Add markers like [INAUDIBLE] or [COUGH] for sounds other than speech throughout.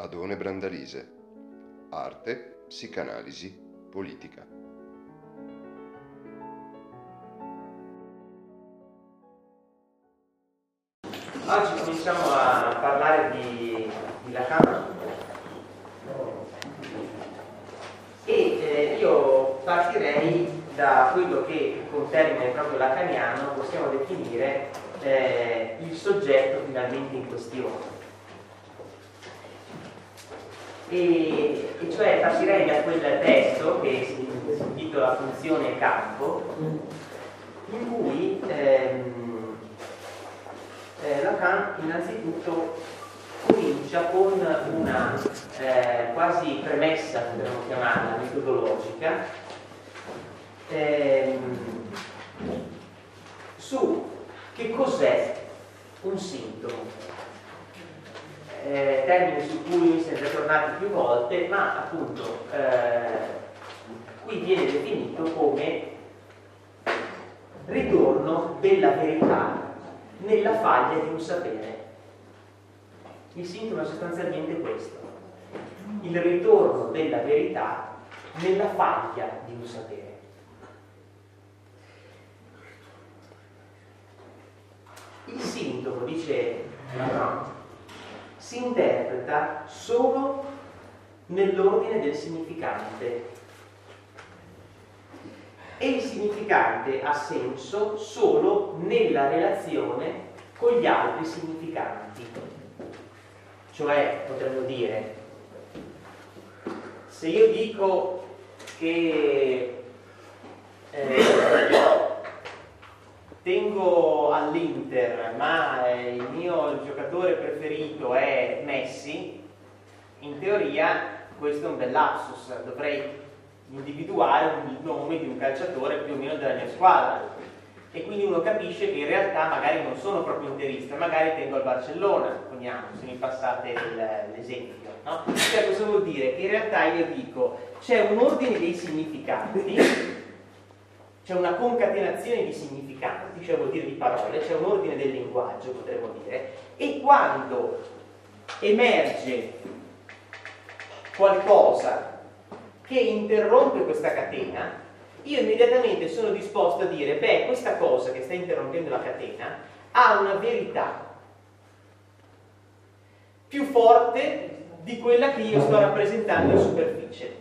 Adone Brandalise. Arte, psicanalisi, politica. Oggi cominciamo a parlare di, di Lacan e eh, io partirei da quello che con termine proprio lacaniano possiamo definire eh, il soggetto finalmente in questione. E, e, cioè partirei da quel testo che si, intitola Funzione campo, in cui ehm, eh, Lacan innanzitutto comincia con una eh, quasi premessa, potremmo chiamarla, metodologica, ehm, su che cos'è un sintomo. Eh, termine su cui siete tornati più volte, ma appunto eh, qui viene definito come ritorno della verità nella faglia di un sapere. Il sintomo è sostanzialmente questo, il ritorno della verità nella faglia di un sapere. Il sintomo, dice Lacan, si interpreta solo nell'ordine del significante e il significante ha senso solo nella relazione con gli altri significanti. Cioè, potremmo dire, se io dico che eh, tengo all'Inter, ma il mio giocatore preferito è Messi, in teoria questo è un bel lapsus, dovrei individuare il nome di un calciatore più o meno della mia squadra e quindi uno capisce che in realtà magari non sono proprio interista, magari tengo al Barcellona, poniamo, se mi passate l'esempio. No? Cioè cosa vuol dire? Che in realtà io dico c'è un ordine dei significati, c'è una concatenazione di significati, cioè vuol dire di parole, c'è un ordine del linguaggio, potremmo dire, e quando emerge qualcosa che interrompe questa catena, io immediatamente sono disposto a dire, beh, questa cosa che sta interrompendo la catena ha una verità più forte di quella che io sto rappresentando in superficie.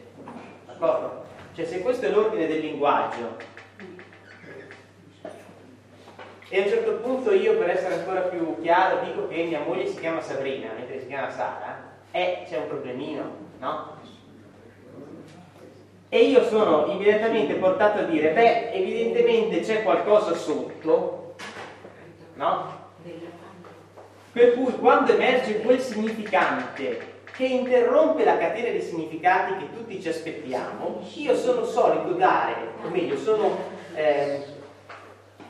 D'accordo? Cioè se questo è l'ordine del linguaggio e a un certo punto io per essere ancora più chiaro dico che mia moglie si chiama Sabrina mentre si chiama Sara, eh, c'è un problemino, no? E io sono immediatamente portato a dire, beh, evidentemente c'è qualcosa sotto, no? Per cui quando emerge quel significante che interrompe la catena di significati che tutti ci aspettiamo, io sono solito dare, o meglio, sono... Eh,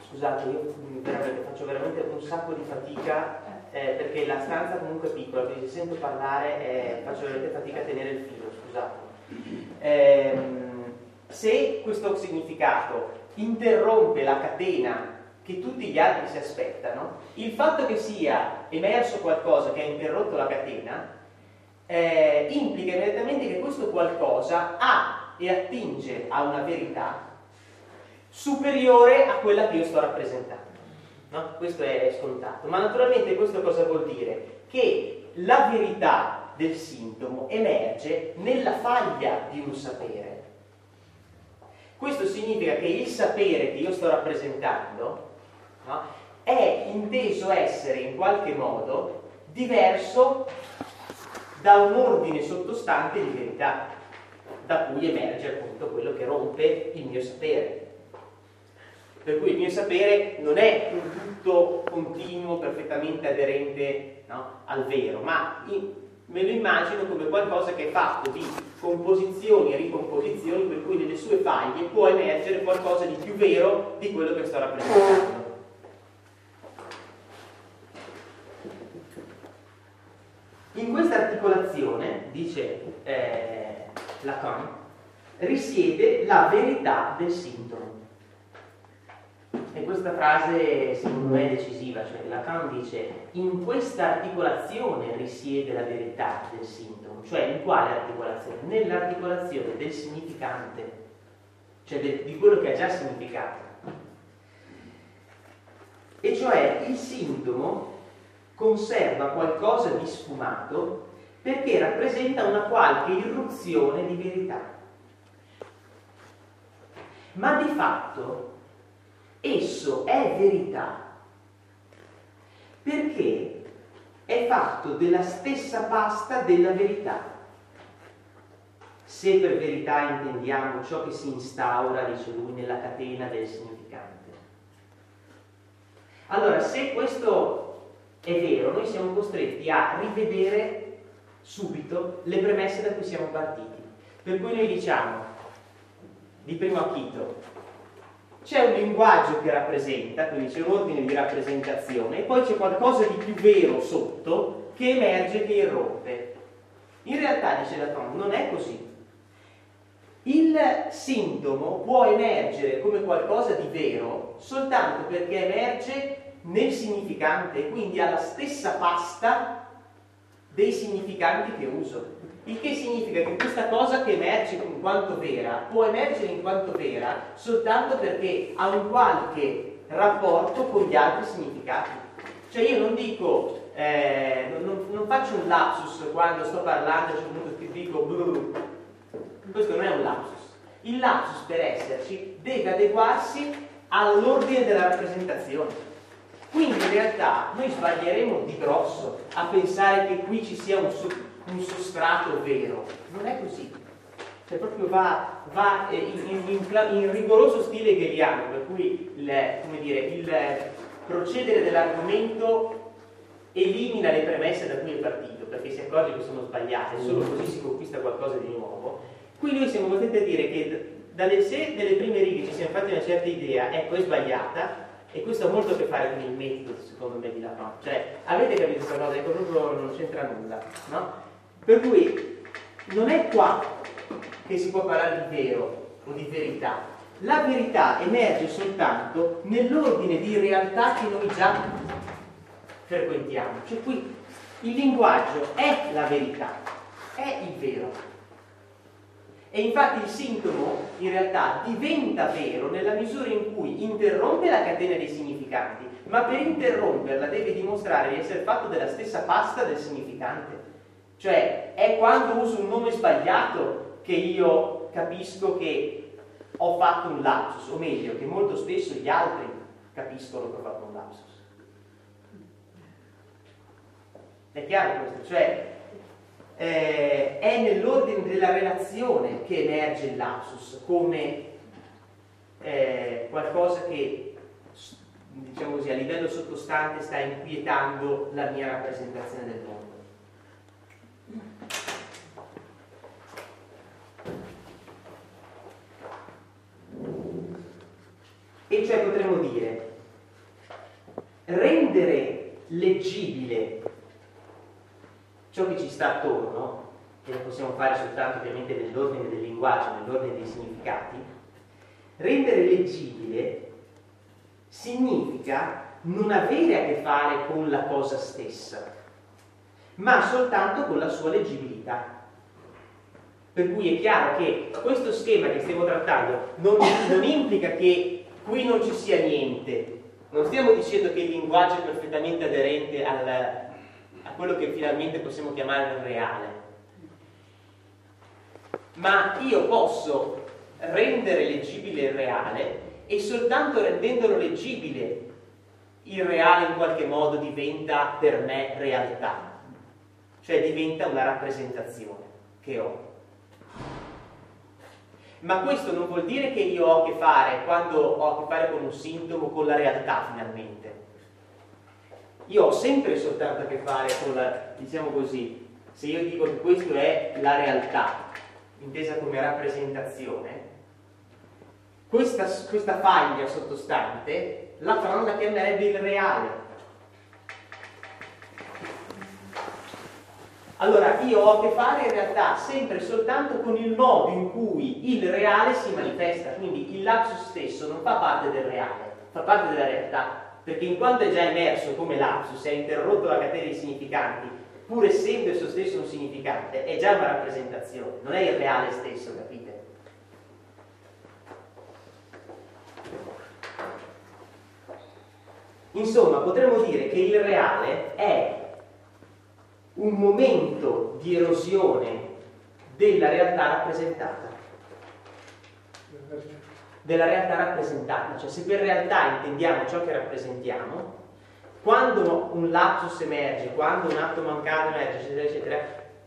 scusate, io veramente faccio veramente un sacco di fatica eh, perché la stanza comunque è piccola, quindi se sento parlare eh, faccio veramente fatica a tenere il filo, scusate ehm, se questo significato interrompe la catena che tutti gli altri si aspettano, il fatto che sia emerso qualcosa che ha interrotto la catena eh, implica immediatamente che questo qualcosa ha e attinge a una verità superiore a quella che io sto rappresentando. No? Questo è scontato. Ma naturalmente questo cosa vuol dire? Che la verità del sintomo emerge nella faglia di un sapere. Questo significa che il sapere che io sto rappresentando no, è inteso essere in qualche modo diverso da un ordine sottostante di verità, da cui emerge appunto quello che rompe il mio sapere. Per cui il mio sapere non è un tutto continuo, perfettamente aderente no, al vero, ma in, me lo immagino come qualcosa che è fatto di composizioni e ricomposizioni per cui nelle sue faglie può emergere qualcosa di più vero di quello che sto rappresentando. In questa articolazione, dice eh, Lacan, risiede la verità del sintomo. E questa frase secondo me è decisiva, cioè Lacan dice in questa articolazione risiede la verità del sintomo, cioè in quale articolazione? Nell'articolazione del significante, cioè de, di quello che ha già significato. E cioè il sintomo conserva qualcosa di sfumato perché rappresenta una qualche irruzione di verità. Ma di fatto esso è verità perché è fatto della stessa pasta della verità. Se per verità intendiamo ciò che si instaura, dice lui, nella catena del significante. Allora, se questo è vero, noi siamo costretti a rivedere subito le premesse da cui siamo partiti. Per cui noi diciamo, di primo acchito, c'è un linguaggio che rappresenta, quindi c'è un ordine di rappresentazione, e poi c'è qualcosa di più vero sotto che emerge, che irrompe. In realtà, dice Lacan, non è così. Il sintomo può emergere come qualcosa di vero soltanto perché emerge nel significante quindi ha la stessa pasta dei significanti che uso. Il che significa che questa cosa che emerge in quanto vera può emergere in quanto vera soltanto perché ha un qualche rapporto con gli altri significati. Cioè io non dico, eh, non, non, faccio un lapsus quando sto parlando, cioè punto dico Bruh. questo non è un lapsus. Il lapsus per esserci deve adeguarsi all'ordine della rappresentazione. Quindi in realtà noi sbaglieremo di grosso a pensare che qui ci sia un, un sostrato vero. Non è così. Cioè proprio va, va in, in, in, in, rigoroso stile hegeliano, per cui il, dire, il procedere dell'argomento elimina le premesse da cui è partito, perché si accorge che sono sbagliate, solo così si conquista qualcosa di nuovo. Qui noi siamo costretti a dire che dalle, se nelle prime righe ci siamo fatti una certa idea, ecco è sbagliata, e questo ha molto a che fare con il metodo, secondo me, di Lacan. Cioè, avete capito questa cosa? Ecco, proprio non c'entra nulla, no? Per cui non è qua che si può parlare di vero o di verità. La verità emerge soltanto nell'ordine di realtà che noi già frequentiamo. Cioè qui il linguaggio è la verità, è il vero. E infatti il sintomo in realtà diventa vero nella misura in cui interrompe la catena dei significanti, ma per interromperla deve dimostrare di essere fatto della stessa pasta del significante. Cioè è quando uso un nome sbagliato che io capisco che ho fatto un lapsus, o meglio, che molto spesso gli altri capiscono che ho fatto un lapsus. È chiaro questo? Cioè eh, è nell'ordine della relazione che emerge il lapsus come eh, qualcosa che diciamo così, a livello sottostante sta inquietando la mia rappresentazione del mondo. E cioè potremmo dire rendere leggibile ciò che ci sta attorno, che lo possiamo fare soltanto ovviamente nell'ordine del linguaggio, nell'ordine dei significati, rendere leggibile significa non avere a che fare con la cosa stessa, ma soltanto con la sua leggibilità. Per cui è chiaro che questo schema che stiamo trattando non, non implica che qui non ci sia niente. Non stiamo dicendo che il linguaggio è perfettamente aderente al, quello che finalmente possiamo chiamare il reale. Ma io posso rendere leggibile il reale e soltanto rendendolo leggibile il reale in qualche modo diventa per me realtà, cioè diventa una rappresentazione che ho. Ma questo non vuol dire che io ho a che fare, quando ho a che fare con un sintomo, con la realtà finalmente. Io ho sempre soltanto a che fare con la, diciamo così, se io dico che questo è la realtà, intesa come rappresentazione, questa, questa faglia sottostante la Fran la chiamerebbe il reale. Allora io ho a che fare in realtà sempre soltanto con il modo in cui il reale si manifesta, quindi il lapsus stesso non fa parte del reale, fa parte della realtà, perché in quanto è già emerso come lapsus, è interrotto la catena di significanti, pur essendo esso stesso un significante, è già una rappresentazione, non è il reale stesso, capite? Insomma, potremmo dire che il reale è un momento di erosione della realtà rappresentata. Della realtà rappresentata, cioè se per realtà intendiamo ciò che rappresentiamo, quando un lapsus emerge, quando un atto mancato emerge, eccetera, eccetera,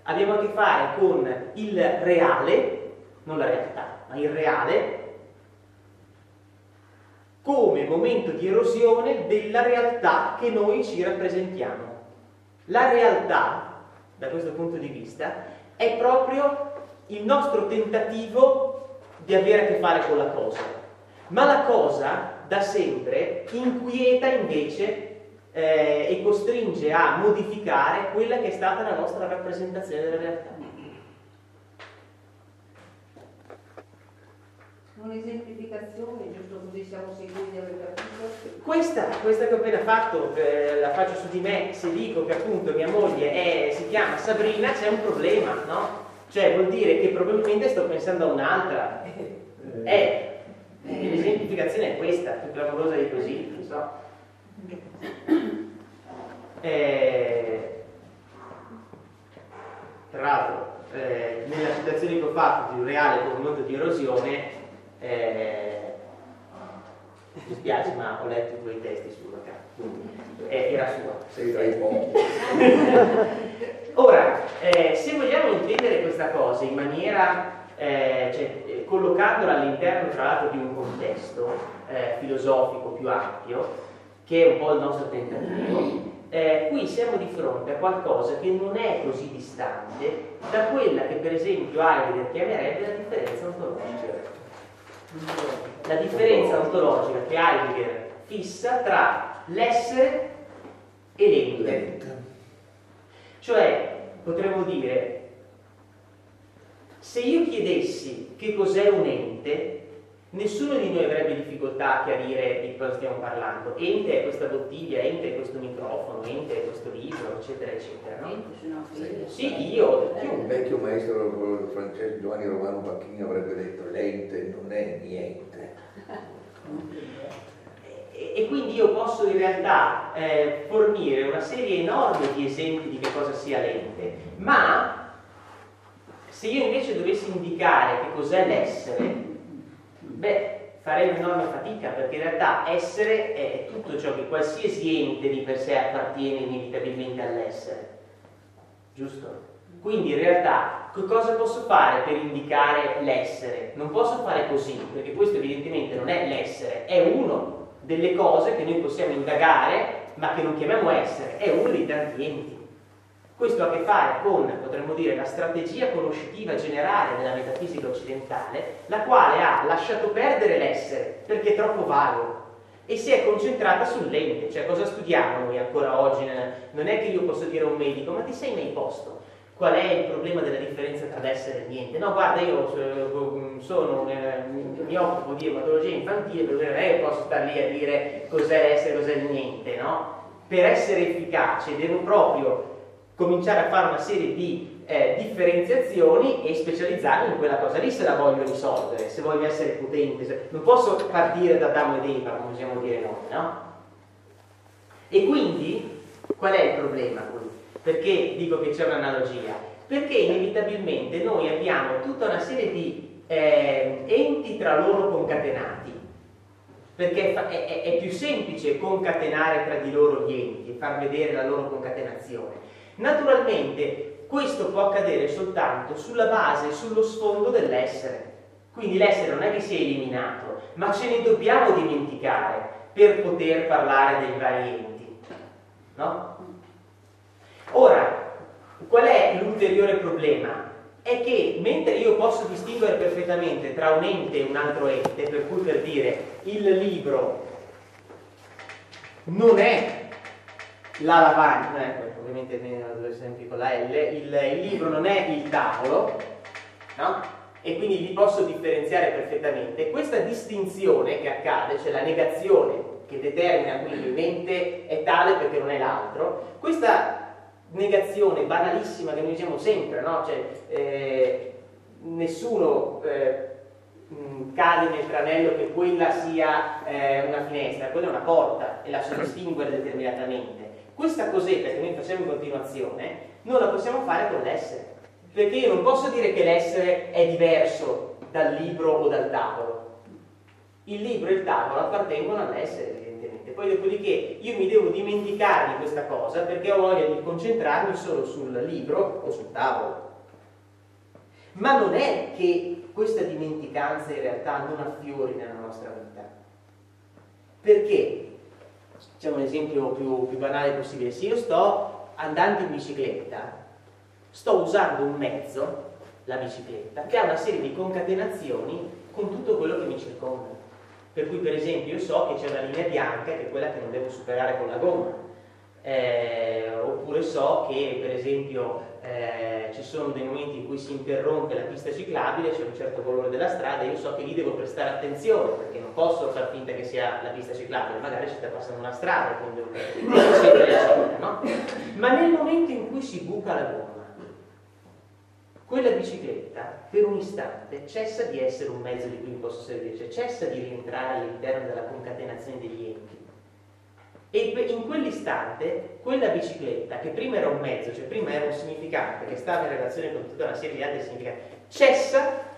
abbiamo a che fare con il reale, non la realtà, ma il reale, come momento di erosione della realtà che noi ci rappresentiamo. La realtà, da questo punto di vista, è proprio il nostro tentativo di avere a che fare con la cosa. Ma la cosa, da sempre, inquieta invece eh, e costringe a modificare quella che è stata la nostra rappresentazione della realtà. Un'esemplificazione, giusto così siamo sicuri di aver capito? Questa, questa che ho appena fatto, eh, la faccio su di me, se dico che appunto mia moglie è, si chiama Sabrina, c'è un problema, no? Cioè vuol dire che probabilmente sto pensando a un'altra. Eh, l'esemplificazione è questa, più clamorosa di così, non so. Eh, tra l'altro, eh, nella situazione che ho fatto di un reale movimento di erosione, eh, mi dispiace ma ho letto i tuoi testi carta, quindi eh, era sua. Sei tra i pochi. [LAUGHS] Ora, eh, se vogliamo intendere questa cosa in maniera, eh, cioè, eh, collocandola all'interno tra l'altro di un contesto eh, filosofico più ampio, che è un po' il nostro tentativo, eh, qui siamo di fronte a qualcosa che non è così distante da quella che per esempio Heidegger chiamerebbe la differenza ontologica. La differenza ontologica che Heidegger fissa tra l'essere e l'ente. Cioè, potremmo dire, se io chiedessi che cos'è un ente, Nessuno di noi avrebbe difficoltà a chiarire di cosa stiamo parlando. Ente è questa bottiglia, ente è questo microfono, ente è questo libro, eccetera, eccetera. No? Sì, io. Eh, un vecchio maestro francese Giovanni Romano Pacchini avrebbe detto l'ente non è niente. E, e quindi io posso in realtà eh, fornire una serie enorme di esempi di che cosa sia l'ente, ma se io invece dovessi indicare che cos'è l'essere, Beh, farei un'enorme fatica perché in realtà essere è tutto ciò che qualsiasi ente di per sé appartiene inevitabilmente all'essere. Giusto? Quindi in realtà che cosa posso fare per indicare l'essere? Non posso fare così, perché questo evidentemente non è l'essere, è uno delle cose che noi possiamo indagare, ma che non chiamiamo essere, è uno dei tanti enti. Questo ha a che fare con, potremmo dire, la strategia conoscitiva generale della metafisica occidentale, la quale ha lasciato perdere l'essere perché è troppo vago e si è concentrata sull'ente, cioè cosa studiamo noi ancora oggi? Non è che io posso dire a un medico, ma ti sei mai posto? Qual è il problema della differenza tra l'essere e niente? No, guarda, io sono, eh, mi occupo di ematologia infantile, non è che posso stare lì a dire cos'è l'essere e cos'è il niente, no? Per essere efficace devo proprio cominciare a fare una serie di eh, differenziazioni e specializzarmi in quella cosa lì se la voglio risolvere, se voglio essere potente. Se... Non posso partire da Adamo ed Eva, come possiamo dire noi, no? E quindi, qual è il problema qui? Perché dico che c'è un'analogia? Perché inevitabilmente noi abbiamo tutta una serie di eh, enti tra loro concatenati, perché è, è, è più semplice concatenare tra di loro gli enti e far vedere la loro concatenazione Naturalmente questo può accadere soltanto sulla base, sullo sfondo dell'essere. Quindi l'essere non è che sia eliminato, ma ce ne dobbiamo dimenticare per poter parlare dei vari enti. No? Ora, qual è l'ulteriore problema? È che mentre io posso distinguere perfettamente tra un ente e un altro ente, per cui per dire il libro non è la lavagna, ecco, ovviamente due esempi con la L, il, il, libro non è il tavolo, no? E quindi li posso differenziare perfettamente. Questa distinzione che accade, cioè la negazione che determina quindi mente è tale perché non è l'altro, questa negazione banalissima che noi usiamo sempre, no? cioè, eh, nessuno eh, cade nel tranello che quella sia eh, una finestra, quella è una porta e la so distinguere determinatamente. Questa cosetta che noi facciamo in continuazione non la possiamo fare con l'essere, perché io non posso dire che l'essere è diverso dal libro o dal tavolo. Il libro e il tavolo appartengono all'essere, evidentemente. Poi dopodiché io mi devo dimenticare di questa cosa perché ho voglia di concentrarmi solo sul libro o sul tavolo. Ma non è che questa dimenticanza in realtà non affiori nella nostra vita. Perché? Facciamo un esempio più, più banale possibile. Se io sto andando in bicicletta, sto usando un mezzo, la bicicletta, che ha una serie di concatenazioni con tutto quello che mi circonda. Per cui per esempio io so che c'è una linea bianca che è quella che non devo superare con la gomma, eh, oppure so che per esempio eh, ci sono dei momenti in cui si interrompe la pista ciclabile, c'è un certo colore della strada e io so che lì devo prestare attenzione perché non posso far finta che sia la pista ciclabile, magari ci sta passando una strada, quindi devo sempre la no? Ma nel momento in cui si buca la gomma, quella bicicletta per un istante cessa di essere un mezzo di cui posso servire, cioè cessa di rientrare all'interno della concatenazione degli enti. E in quell'istante quella bicicletta, che prima era un mezzo, cioè prima era un significante, che stava in relazione con tutta una serie di altri significati, cessa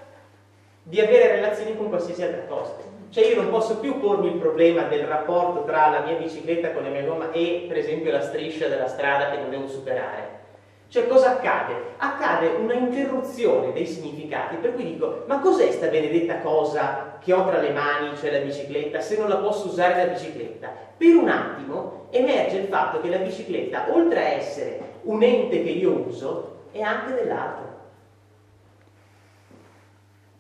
di avere relazioni con qualsiasi altra cosa. Cioè io non posso più pormi il problema del rapporto tra la mia bicicletta con la mia gomma e per esempio la striscia della strada che non devo superare cioè cosa accade? Accade una interruzione dei significati, per cui dico, ma cos'è sta benedetta cosa che ho tra le mani, cioè la bicicletta, se non la posso usare la bicicletta? Per un attimo emerge il fatto che la bicicletta, oltre a essere un ente che io uso, è anche dell'altro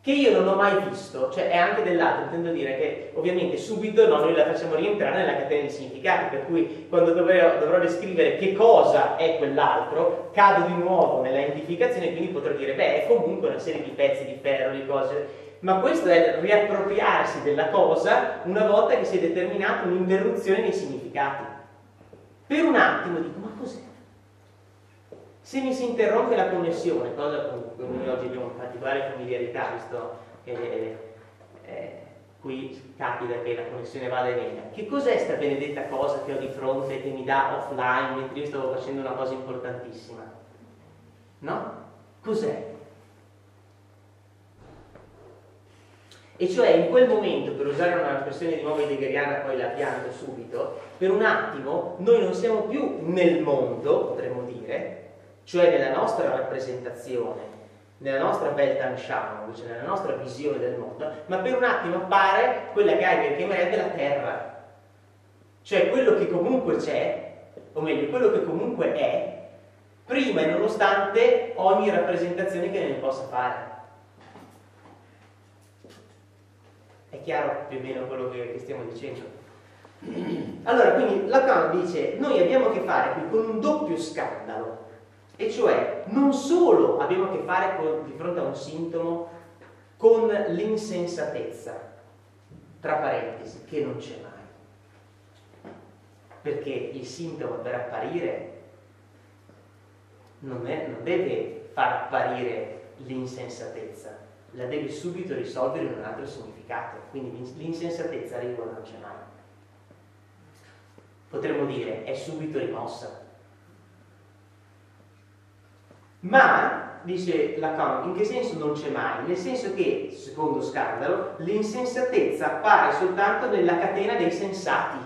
che io non ho mai visto, cioè è anche dell'altro, intendo dire che ovviamente subito no, noi la facciamo rientrare nella catena di significati, per cui quando dovrò, dovrò descrivere che cosa è quell'altro, cado di nuovo nella identificazione e quindi potrò dire, beh, è comunque una serie di pezzi di ferro, di cose, ma questo è riappropriarsi della cosa una volta che si è determinata un'interruzione nei significati. Per un attimo dico, ma cos'è? Se mi si interrompe la connessione, cosa con cui oggi abbiamo particolare familiarità, visto che eh, eh, qui capita che la connessione vada e venga, che cos'è questa benedetta cosa che ho di fronte, che mi dà offline mentre io stavo facendo una cosa importantissima? No? Cos'è? E cioè in quel momento, per usare una espressione di nuovo heideggeriana, poi la pianto subito, per un attimo noi non siamo più nel mondo, potremmo dire, cioè nella nostra rappresentazione, nella nostra Weltanschauung, cioè nella nostra visione del mondo, ma per un attimo appare quella che Heidegger chiamerebbe la terra, cioè quello che comunque c'è, o meglio, quello che comunque è, prima e nonostante ogni rappresentazione che ne possa fare. È chiaro più o meno quello che, che stiamo dicendo? Allora, quindi Lacan dice, noi abbiamo a che fare qui con un doppio scandalo e cioè non solo abbiamo a che fare con, di fronte a un sintomo con l'insensatezza, tra parentesi, che non c'è mai. Perché il sintomo per apparire non, è, non deve far apparire l'insensatezza, la deve subito risolvere in un altro significato. Quindi l'insensatezza arriva non c'è mai. Potremmo dire è subito rimossa ma, dice Lacan, in che senso non c'è mai? Nel senso che, secondo scandalo, l'insensatezza appare soltanto nella catena dei sensati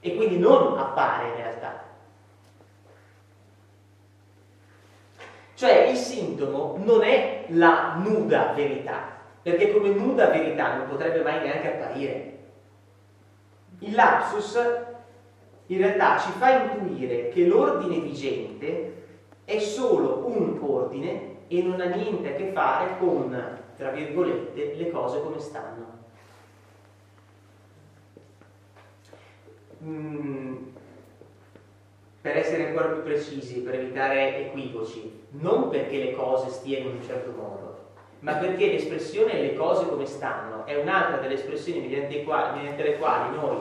e quindi non appare in realtà. Cioè il sintomo non è la nuda verità, perché come nuda verità non potrebbe mai neanche apparire. Il lapsus in realtà ci fa intuire che l'ordine vigente è solo un ordine e non ha niente a che fare con, tra virgolette, le cose come stanno. Mm, per essere ancora più precisi, per evitare equivoci, non perché le cose stiano in un certo modo, ma perché l'espressione le cose come stanno è un'altra delle espressioni mediante, quali, mediante le quali noi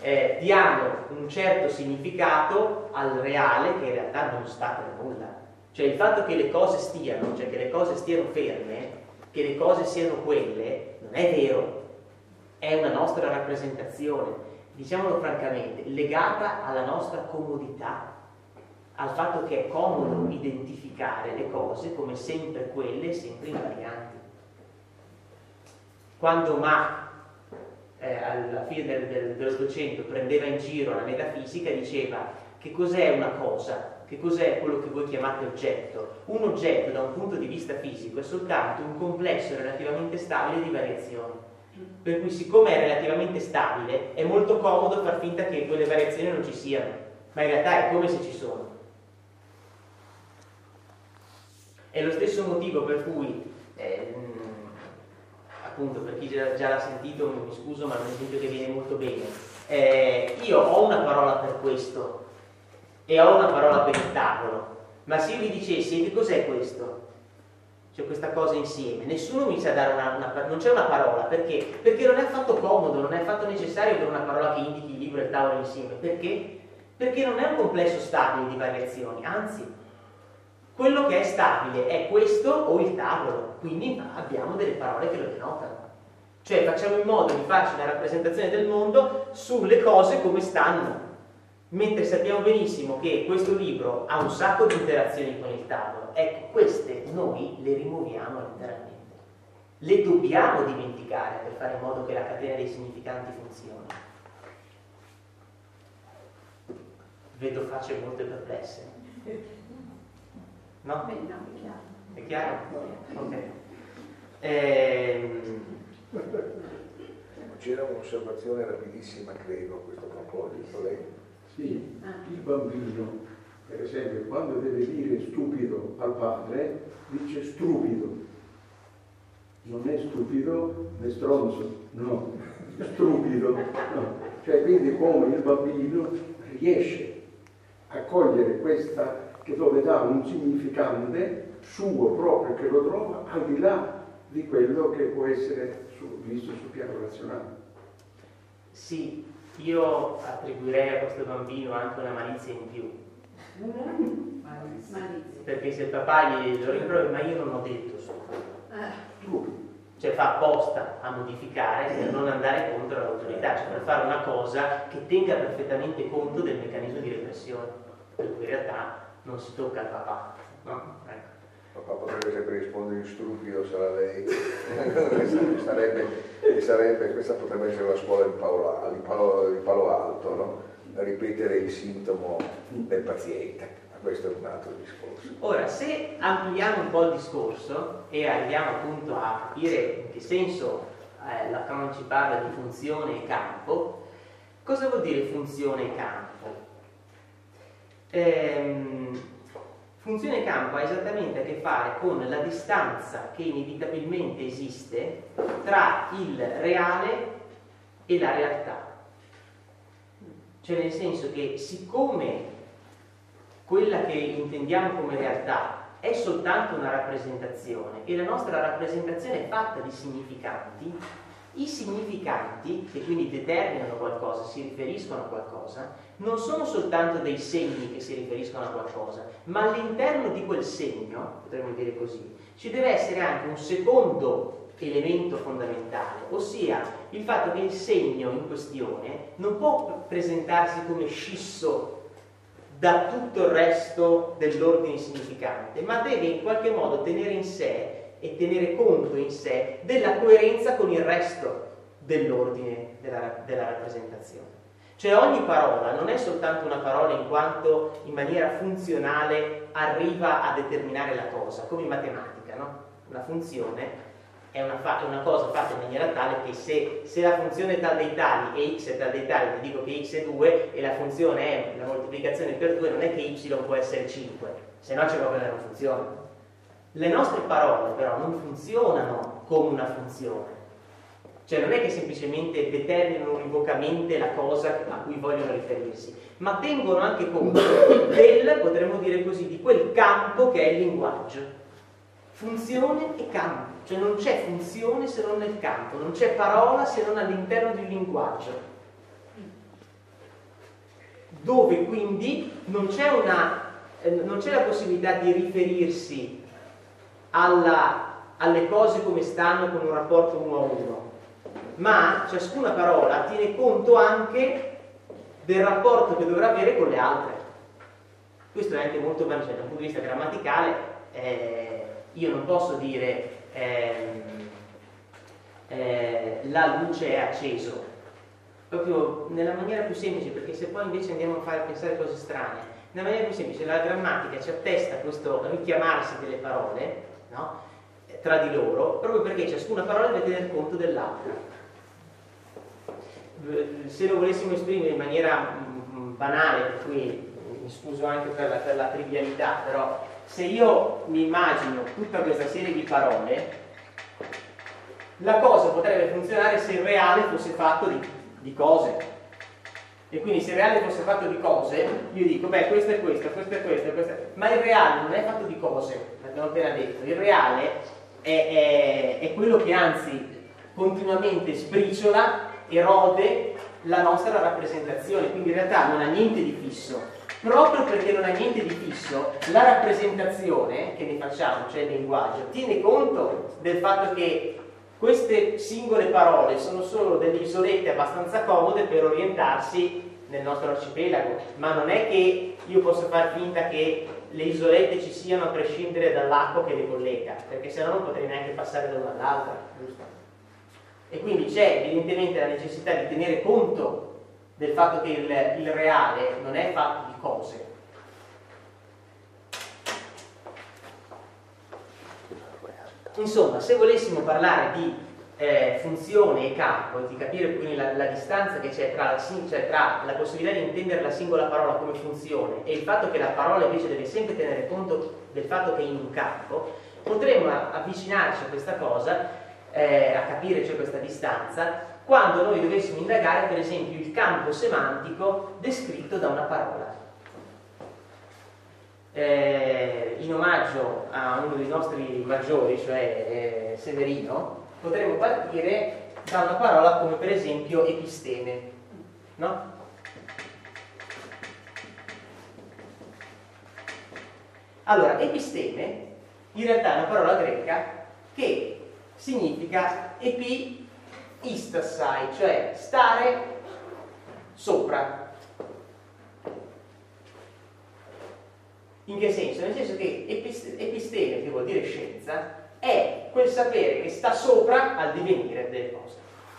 eh, diamo un certo significato al reale che in realtà non sta per nulla. Cioè il fatto che le cose stiano, cioè che le cose stiano ferme, che le cose siano quelle, non è vero, è una nostra rappresentazione, diciamolo francamente, legata alla nostra comodità, al fatto che è comodo identificare le cose come sempre quelle, sempre invarianti. Quando Mach eh, alla fine del, del, dell'Ottocento prendeva in giro la metafisica diceva che cos'è una cosa, che cos'è quello che voi chiamate oggetto. Un oggetto da un punto di vista fisico è soltanto un complesso relativamente stabile di variazioni. Per cui siccome è relativamente stabile è molto comodo far finta che quelle variazioni non ci siano, ma in realtà è come se ci sono. È lo stesso motivo per cui eh, appunto per chi già, l'ha sentito mi scuso ma è un esempio che viene molto bene. Eh, io ho una parola per questo e ho una parola per il tavolo, ma se io vi dicessi che cos'è questo? Cioè questa cosa insieme, nessuno mi sa dare una, una non c'è una parola, perché? Perché non è affatto comodo, non è affatto necessario avere una parola che indichi il libro e il tavolo insieme, perché? Perché non è un complesso stabile di variazioni, anzi quello che è stabile è questo o il tavolo, quindi abbiamo delle parole che lo denotano. Cioè facciamo in modo di farci una rappresentazione del mondo sulle cose come stanno, mentre sappiamo benissimo che questo libro ha un sacco di interazioni con il tavolo. Ecco, queste noi le rimuoviamo letteralmente. Le dobbiamo dimenticare per fare in modo che la catena dei significanti funzioni. Vedo facce molto perplesse. No? Beh, no, è chiaro. È chiaro? Ok. Ehm... C'era un'osservazione rapidissima, credo, a questo proposito. Lei? Sì, ah. il bambino, per esempio, quando deve dire stupido al padre, dice stupido. Non è stupido né stronzo, no, stupido. No. Cioè, quindi come il bambino riesce a cogliere questa che dove dà un significante suo proprio che lo trova al di là di quello che può essere visto sul piano razionale. Sì, io attribuirei a questo bambino anche una malizia in più. Perché se il papà gli lo rimprovera, ma io non ho detto su. Cioè fa apposta a modificare per non andare contro l'autorità, cioè per fare una cosa che tenga perfettamente conto del meccanismo di repressione. Per cui in realtà non si tocca al papà. No? Ecco. Papà potrebbe sempre rispondere in stupido, sarà lei. [LAUGHS] sarebbe, sarebbe, questa potrebbe essere la scuola di Palo, di Palo, di Palo Alto, no? Ripetere il sintomo del paziente. Questo è un altro discorso. Ora, se ampliamo un po' il discorso e arriviamo appunto a capire in che senso eh, Lacan ci parla di funzione e campo, cosa vuol dire funzione e campo? Ehm, funzione campo ha esattamente a che fare con la distanza che inevitabilmente esiste tra il reale e la realtà. Cioè nel senso che siccome quella che intendiamo come realtà è soltanto una rappresentazione e la nostra rappresentazione è fatta di significanti, i significanti, che quindi determinano qualcosa, si riferiscono a qualcosa, non sono soltanto dei segni che si riferiscono a qualcosa, ma all'interno di quel segno, potremmo dire così, ci deve essere anche un secondo elemento fondamentale, ossia il fatto che il segno in questione non può presentarsi come scisso da tutto il resto dell'ordine significante, ma deve in qualche modo tenere in sé e tenere conto in sé della coerenza con il resto dell'ordine della, della rappresentazione. Cioè ogni parola non è soltanto una parola in quanto in maniera funzionale arriva a determinare la cosa, come in matematica, no? Una funzione è una, fa- una, cosa fatta in maniera tale che se, se, la funzione tal dei tali e x è tal dei tali, ti dico che x è 2 e la funzione è la moltiplicazione per 2, non è che y può essere 5, se no c'è proprio una funzione. Le nostre parole però non funzionano come una funzione. Cioè non è che semplicemente determinano univocamente la cosa a cui vogliono riferirsi, ma tengono anche conto del, potremmo dire così, di quel campo che è il linguaggio. Funzione e campo, cioè non c'è funzione se non nel campo, non c'è parola se non all'interno di un linguaggio. dove quindi non c'è, una, eh, non c'è la possibilità di riferirsi alla, alle cose come stanno con un rapporto uno a uno, ma ciascuna parola tiene conto anche del rapporto che dovrà avere con le altre. Questo è anche molto bello, cioè, dal punto di vista grammaticale eh, io non posso dire eh, eh, la luce è acceso, proprio nella maniera più semplice, perché se poi invece andiamo a fare pensare cose strane, nella maniera più semplice la grammatica ci attesta questo richiamarsi delle parole no? tra di loro, proprio perché ciascuna parola deve tener conto dell'altra. Se lo volessimo esprimere in maniera mm, banale, per cui mi scuso anche per la, per la trivialità, però se io mi immagino tutta questa serie di parole, la cosa potrebbe funzionare se il reale fosse fatto di, di cose. E quindi se il reale fosse fatto di cose, io dico, beh, questo è questo, questo è questo, questo è... ma il reale non è fatto di cose, l'abbiamo appena detto, il reale è, è, è quello che anzi continuamente sbriciola, erode la nostra rappresentazione, quindi in realtà non ha niente di fisso, proprio perché non ha niente di fisso, la rappresentazione che ne facciamo, cioè il linguaggio, tiene conto del fatto che queste singole parole sono solo delle isolette abbastanza comode per orientarsi nel nostro arcipelago, ma non è che io posso far finta che le isolette ci siano a prescindere dall'acqua che le collega, perché se no non potrei neanche passare da una all'altra, giusto? E quindi c'è evidentemente la necessità di tenere conto del fatto che il, il reale non è fatto di cose. Insomma, se volessimo parlare di eh, funzione e campo, di capire quindi la, la distanza che c'è tra, cioè tra la possibilità di intendere la singola parola come funzione e il fatto che la parola invece deve sempre tenere conto del fatto che è in un campo, potremmo avvicinarci a questa cosa, eh, a capire cioè questa distanza, quando noi dovessimo indagare per esempio il campo semantico descritto da una parola. Eh, in omaggio a uno dei nostri maggiori, cioè eh, Severino, potremmo partire da una parola come per esempio episteme. No? Allora, episteme in realtà è una parola greca che significa epi istasai, cioè stare sopra. In che senso? Nel senso che episteme, che vuol dire scienza, è quel sapere che sta sopra al divenire delle cose.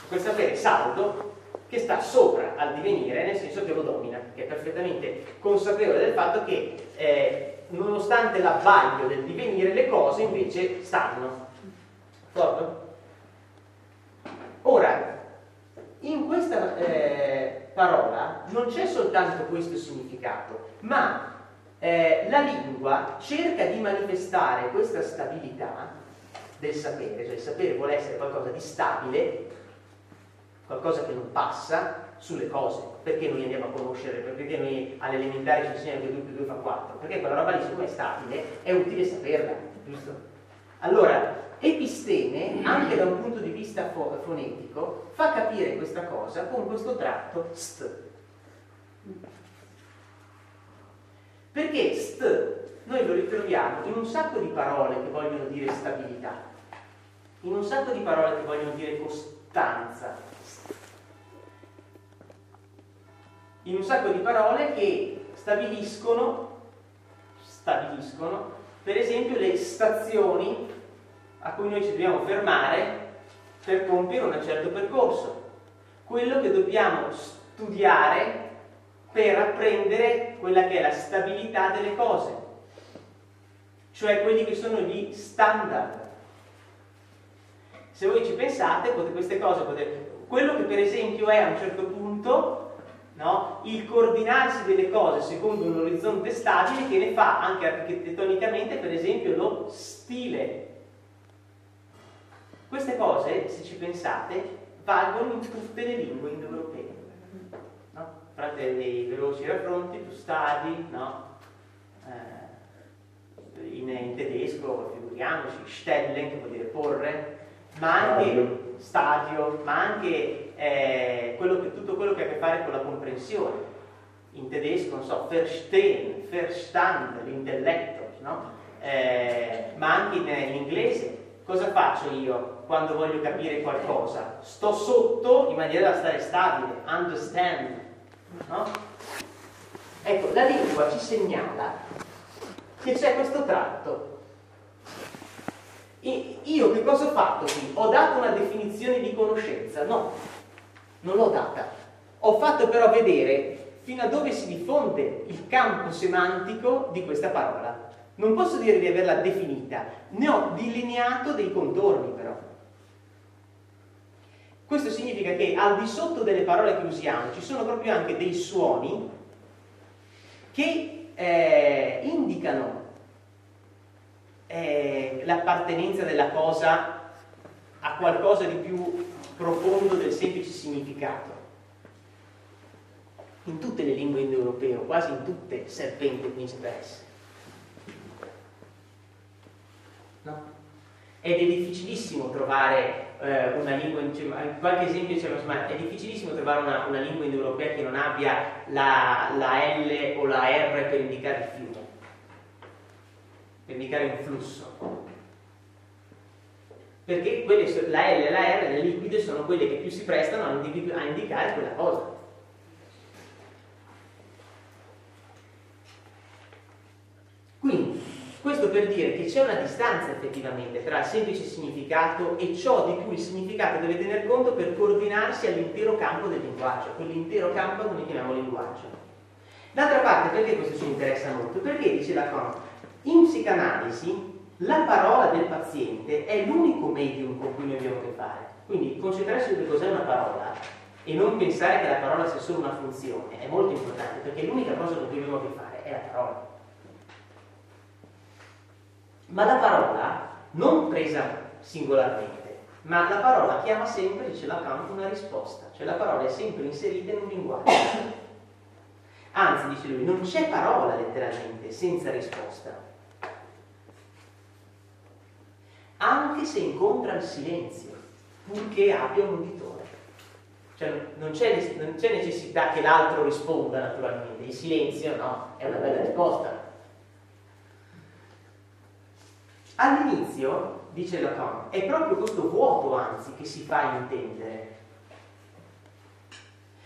Quel sapere saldo che sta sopra al divenire, nel senso che lo domina, che è perfettamente consapevole del fatto che eh, nonostante l'abbaglio del divenire, le cose invece stanno. D'accordo? Ora, in questa eh, parola non c'è soltanto questo significato, ma eh, la lingua cerca di manifestare questa stabilità del sapere, cioè il sapere vuole essere qualcosa di stabile, qualcosa che non passa sulle cose. Perché noi andiamo a conoscere, perché noi all'elementare ci insegnano che 2 più 2 fa 4? Perché quella roba lì, siccome è stabile, è utile saperla, giusto? Allora, episteme, anche da un punto di vista fonetico, fa capire questa cosa con questo tratto st. Perché st noi lo ritroviamo in un sacco di parole che vogliono dire stabilità, in un sacco di parole che vogliono dire costanza, in un sacco di parole che stabiliscono, stabiliscono per esempio le stazioni a cui noi ci dobbiamo fermare per compiere un certo percorso, quello che dobbiamo studiare per apprendere quella che è la stabilità delle cose, cioè quelli che sono gli standard. Se voi ci pensate, queste cose. Quello che per esempio è a un certo punto no, il coordinarsi delle cose secondo un orizzonte stabile che ne fa anche architettonicamente per esempio lo stile queste cose, se ci pensate, valgono in tutte le lingue indoeuropee. No? Fate dei veloci raffronti, tu stadi, no? eh, in, in, tedesco, figuriamoci, stellen, che vuol dire porre, ma anche stadio, ma anche eh, quello che, tutto quello che ha a che fare con la comprensione. in tedesco, non so, verstehen, verstand, l'intelletto, no? eh, ma anche in, in inglese. Cosa faccio io quando voglio capire qualcosa? Sto sotto in maniera da stare stabile, understand, no? Ecco, la lingua ci segnala che c'è questo tratto. E io che cosa ho fatto qui? Ho dato una definizione di conoscenza? No, non l'ho data. Ho fatto però vedere fino a dove si diffonde il campo semantico di questa parola. Non posso dire di averla definita, ne ho delineato dei contorni. Questo significa che al di sotto delle parole che usiamo ci sono proprio anche dei suoni che eh, indicano eh, l'appartenenza della cosa a qualcosa di più profondo del semplice significato. In tutte le lingue indoeuropee, quasi in tutte, serpente qui espresse. No? Ed è difficilissimo trovare eh, una lingua, cioè, qualche esempio diciamo, ma è difficilissimo trovare una, una lingua indoeuropea che non abbia la, la, L o la R per indicare il fiume, per indicare un flusso. Perché quelle, la L e la R nel liquido sono quelle che più si prestano a indicare quella cosa. Quindi, questo per dire che c'è una distanza effettivamente tra il semplice significato e ciò di cui il significato deve tener conto per coordinarsi all'intero campo del linguaggio, quell'intero campo che noi chiamiamo linguaggio. D'altra parte, perché questo ci interessa molto? Perché, dice Lacan, in psicanalisi la parola del paziente è l'unico medium con cui noi abbiamo a che fare. Quindi concentrarsi su che cos'è una parola e non pensare che la parola sia solo una funzione è molto importante perché l'unica cosa con cui abbiamo a che fare è la parola. Ma la parola non presa singolarmente, ma la parola chiama sempre, dice Lacan, una risposta, cioè la parola è sempre inserita in un linguaggio. Anzi, dice lui, non c'è parola letteralmente senza risposta, anche se incontra il silenzio, purché abbia un uditore. Cioè non c'è, non c'è necessità che l'altro risponda naturalmente, il silenzio no, è una bella risposta, All'inizio, dice Lacan, è proprio questo vuoto, anzi, che si fa intendere.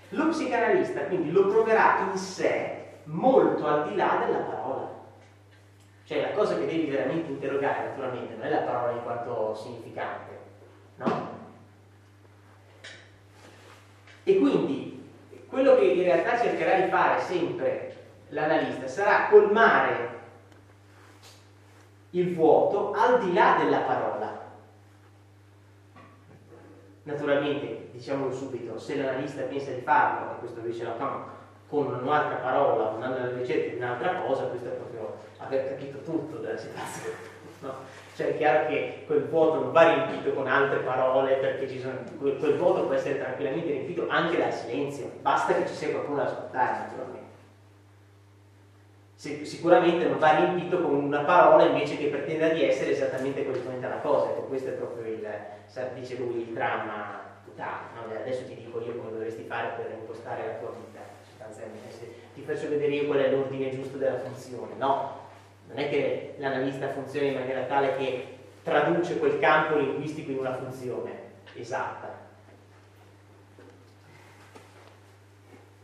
Lo psicanalista quindi lo proverà in sé molto al di là della parola. Cioè la cosa che devi veramente interrogare, naturalmente, non è la parola in quanto significante, no? E quindi quello che in realtà cercherà di fare sempre l'analista sarà colmare il vuoto al di là della parola. Naturalmente, diciamolo subito, se l'analista pensa di farlo, e questo dice Lacan, con un'altra parola, andando alla ricerca di un'altra cosa, questo è proprio aver capito tutto della situazione. [LAUGHS] No? Cioè è chiaro che quel vuoto non va riempito con altre parole perché sono, quel, vuoto può essere tranquillamente riempito anche dal silenzio, basta che ci sia qualcuno da ascoltare naturalmente sicuramente non va riempito con una parola invece che pretenda di essere esattamente corrispondente alla cosa. Ecco, questo è proprio il, dice lui, il dramma totale. No? Adesso ti dico io come dovresti fare per impostare la tua vita. Sostanzialmente, ti faccio vedere io qual è l'ordine giusto della funzione. No, non è che l'analista funziona in maniera tale che traduce quel campo linguistico in una funzione esatta.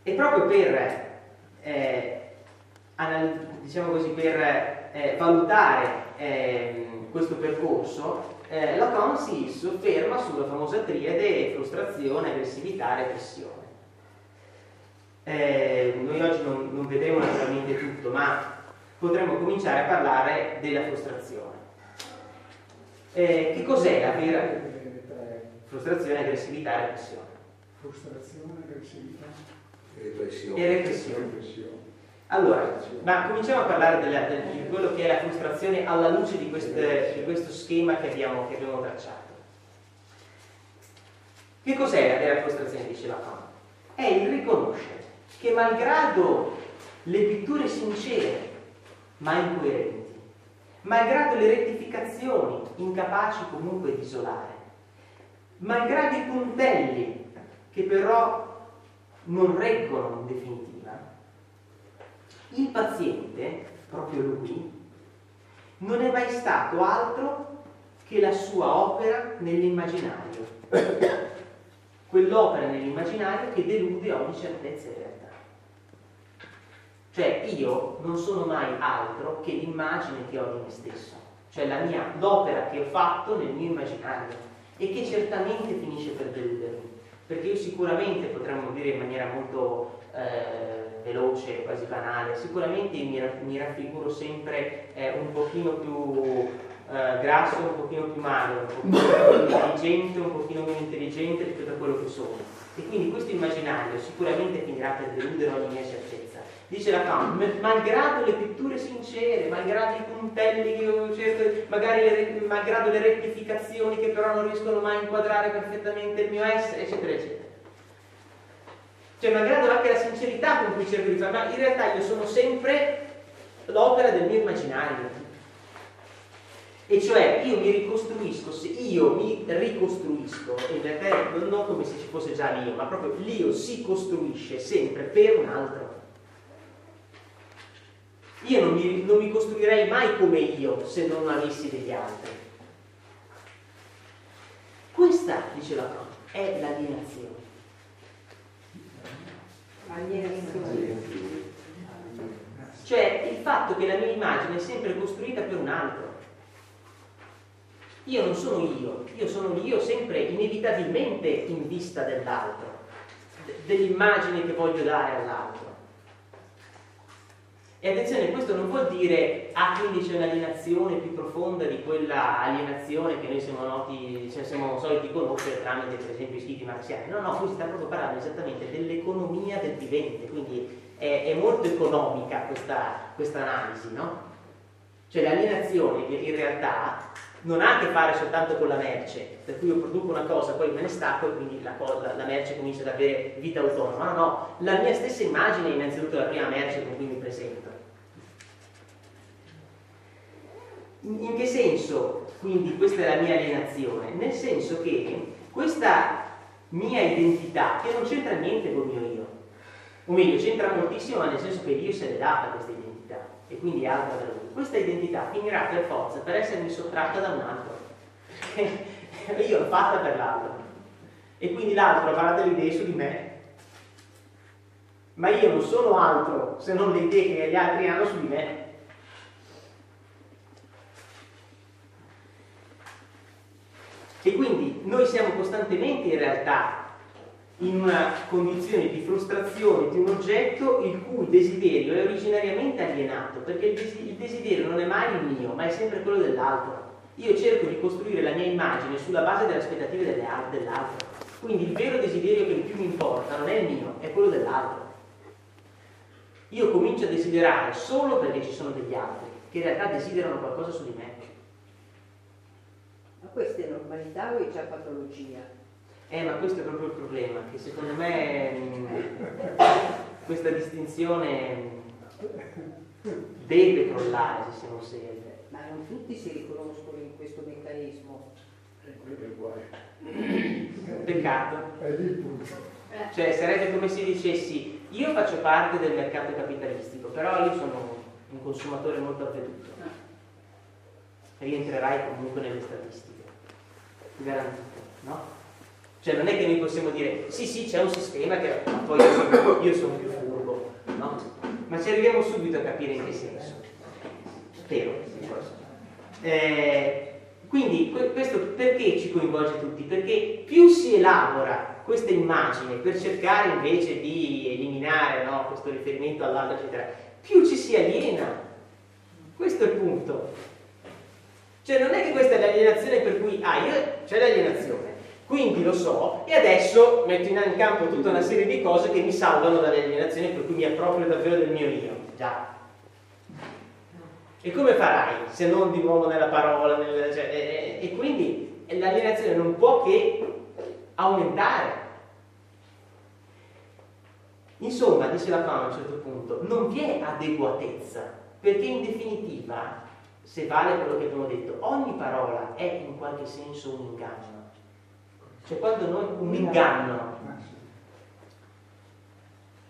E proprio per eh, diciamo così, per eh, valutare eh, questo percorso, eh, Lacan si sofferma sulla famosa triade frustrazione, aggressività, repressione. Eh, noi oggi non, non vedremo naturalmente tutto, ma potremmo cominciare a parlare della frustrazione. Eh, che cos'è la vera frustrazione, aggressività e repressione? Frustrazione, aggressività e repressione. E repressione. Allora, ma cominciamo a parlare della, di quello che è la frustrazione alla luce di, queste, di questo schema che abbiamo, che abbiamo, tracciato. Che cos'è la vera frustrazione, dice Lacan? È il riconoscere che malgrado le pitture sincere, ma incoerenti, malgrado le rettificazioni, incapaci comunque di isolare, malgrado i puntelli che però non reggono in definitiva, Il paziente, proprio lui, non è mai stato altro che la sua opera nell'immaginario. Quell'opera nell'immaginario che delude ogni certezza in realtà. Cioè io non sono mai altro che l'immagine che ho di me stesso, cioè mia, l'opera che ho fatto nel mio immaginario e che certamente finisce per deludermi. Perché io sicuramente, potremmo dire in maniera molto eh, veloce, quasi banale, sicuramente mi, mi raffiguro sempre eh, un pochino più eh, grasso, un pochino più magro, un pochino più [LAUGHS] intelligente, un pochino meno intelligente rispetto a quello che sono. E quindi questo immaginario sicuramente finirà per deludere ogni mia certezza. Dice la Kant, malgrado le pitture sincere, malgrado i puntelli che io cerco, magari le, malgrado le rettificazioni che però non riescono mai a inquadrare perfettamente il mio essere, eccetera, eccetera. Cioè, malgrado anche la sincerità con cui cerco di fare, ma in realtà io sono sempre l'opera del mio immaginario. E cioè io mi ricostruisco, se io mi ricostruisco, in realtà non come se ci fosse già l'io, ma proprio l'io si costruisce sempre per un altro. Io non mi, non mi costruirei mai come io se non avessi degli altri. Questa, dice la Croce, è l'alienazione. Cioè il fatto che la mia immagine è sempre costruita per un altro. Io non sono io, io sono io sempre inevitabilmente in vista dell'altro, dell'immagine che voglio dare all'altro. E attenzione, questo non vuol dire, ah, quindi c'è un'alienazione più profonda di quella alienazione che noi siamo noti, cioè siamo soliti conoscere tramite per esempio i siti marziani. No, no, qui si sta proprio parlando esattamente dell'economia del vivente, quindi è, è molto economica questa, questa analisi, no? Cioè l'alienazione in realtà non ha a che fare soltanto con la merce, per cui io produco una cosa, poi me ne stacco e quindi la, cosa, la merce comincia ad avere vita autonoma. No, no, la mia stessa immagine è innanzitutto la prima merce con cui mi presento. In che senso quindi questa è la mia alienazione? Nel senso che questa mia identità, che non c'entra niente con il mio io, o meglio, c'entra moltissimo, nel senso che l'io se l'è data questa identità e quindi è altra da lui. Questa identità finirà per forza per essermi sottratta da un altro. [LAUGHS] io l'ho fatta per l'altro. E quindi l'altro avrà delle idee su di me. Ma io non sono altro se non le idee che gli altri hanno su di me. E quindi noi siamo costantemente in realtà in una condizione di frustrazione di un oggetto il cui desiderio è originariamente alienato, perché il desiderio non è mai il mio, ma è sempre quello dell'altro. Io cerco di costruire la mia immagine sulla base delle aspettative dell'altro. Quindi il vero desiderio che più mi importa non è il mio, è quello dell'altro. Io comincio a desiderare solo perché ci sono degli altri, che in realtà desiderano qualcosa su di me questa è normalità o è già patologia? Eh, ma questo è proprio il problema, che secondo me mm, questa distinzione deve crollare se siamo seri. Ma non tutti si riconoscono in questo meccanismo. Peccato. Cioè sarebbe come se dicessi io faccio parte del mercato capitalistico, però io sono un consumatore molto avveduto. Rientrerai comunque nelle statistiche garantito, no? Cioè non è che noi possiamo dire sì sì c'è un sistema che poi io sono, io sono più furbo, no? Ma ci arriviamo subito a capire in che senso. Spero. Eh, quindi questo perché ci coinvolge tutti? Perché più si elabora questa immagine per cercare invece di eliminare no, questo riferimento all'altro, eccetera, più ci si aliena. Questo è il punto. Cioè non è che questa è l'alienazione per cui, ah, io, c'è l'alienazione, quindi lo so e adesso metto in campo tutta una serie di cose che mi salvano dall'alienazione per cui mi approprio davvero del mio io. Già. E come farai se non di nuovo nella parola? Nel, cioè, e, e quindi l'alienazione non può che aumentare. Insomma, dice la fama a un certo punto, non vi è adeguatezza, perché in definitiva se vale quello che abbiamo detto, ogni parola è in qualche senso un inganno. Cioè quando noi un inganno,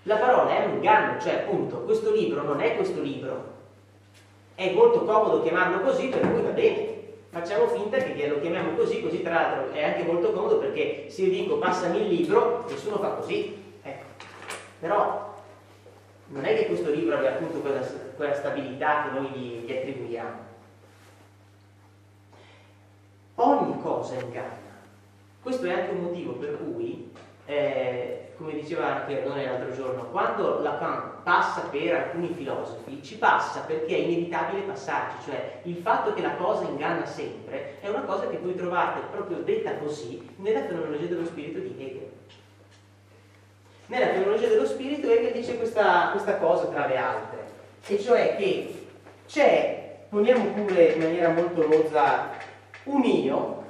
La parola è un inganno, cioè appunto questo libro non è questo libro. È molto comodo chiamarlo così, per cui va bene. Facciamo finta che lo chiamiamo così, così tra l'altro è anche molto comodo perché se io dico passami il libro, nessuno fa così. Ecco. Però non è che questo libro abbia appunto quella, quella stabilità che noi gli, gli attribuiamo. Ogni cosa inganna. Questo è anche un motivo per cui eh, come diceva anche Ardone l'altro giorno, quando Lacan passa per alcuni filosofi, ci passa perché è inevitabile passarci, cioè il fatto che la cosa inganna sempre è una cosa che voi trovate proprio detta così nella fenomenologia dello spirito di Hegel. Nella fenomenologia dello spirito Hegel dice questa, questa cosa tra le altre, e cioè che c'è, poniamo pure in maniera molto rozza, un io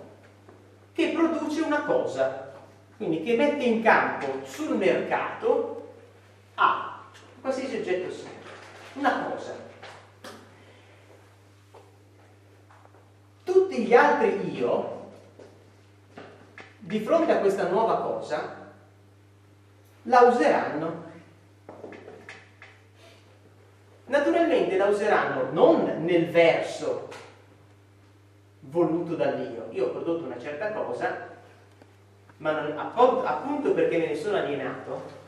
che produce una cosa quindi che mette in campo sul mercato A, qualsiasi oggetto sia, una cosa. Tutti gli altri io, di fronte a questa nuova cosa, la useranno. Naturalmente la useranno non nel verso voluto dall'io. Io ho prodotto una certa cosa, ma non, appunto perché me ne sono alienato,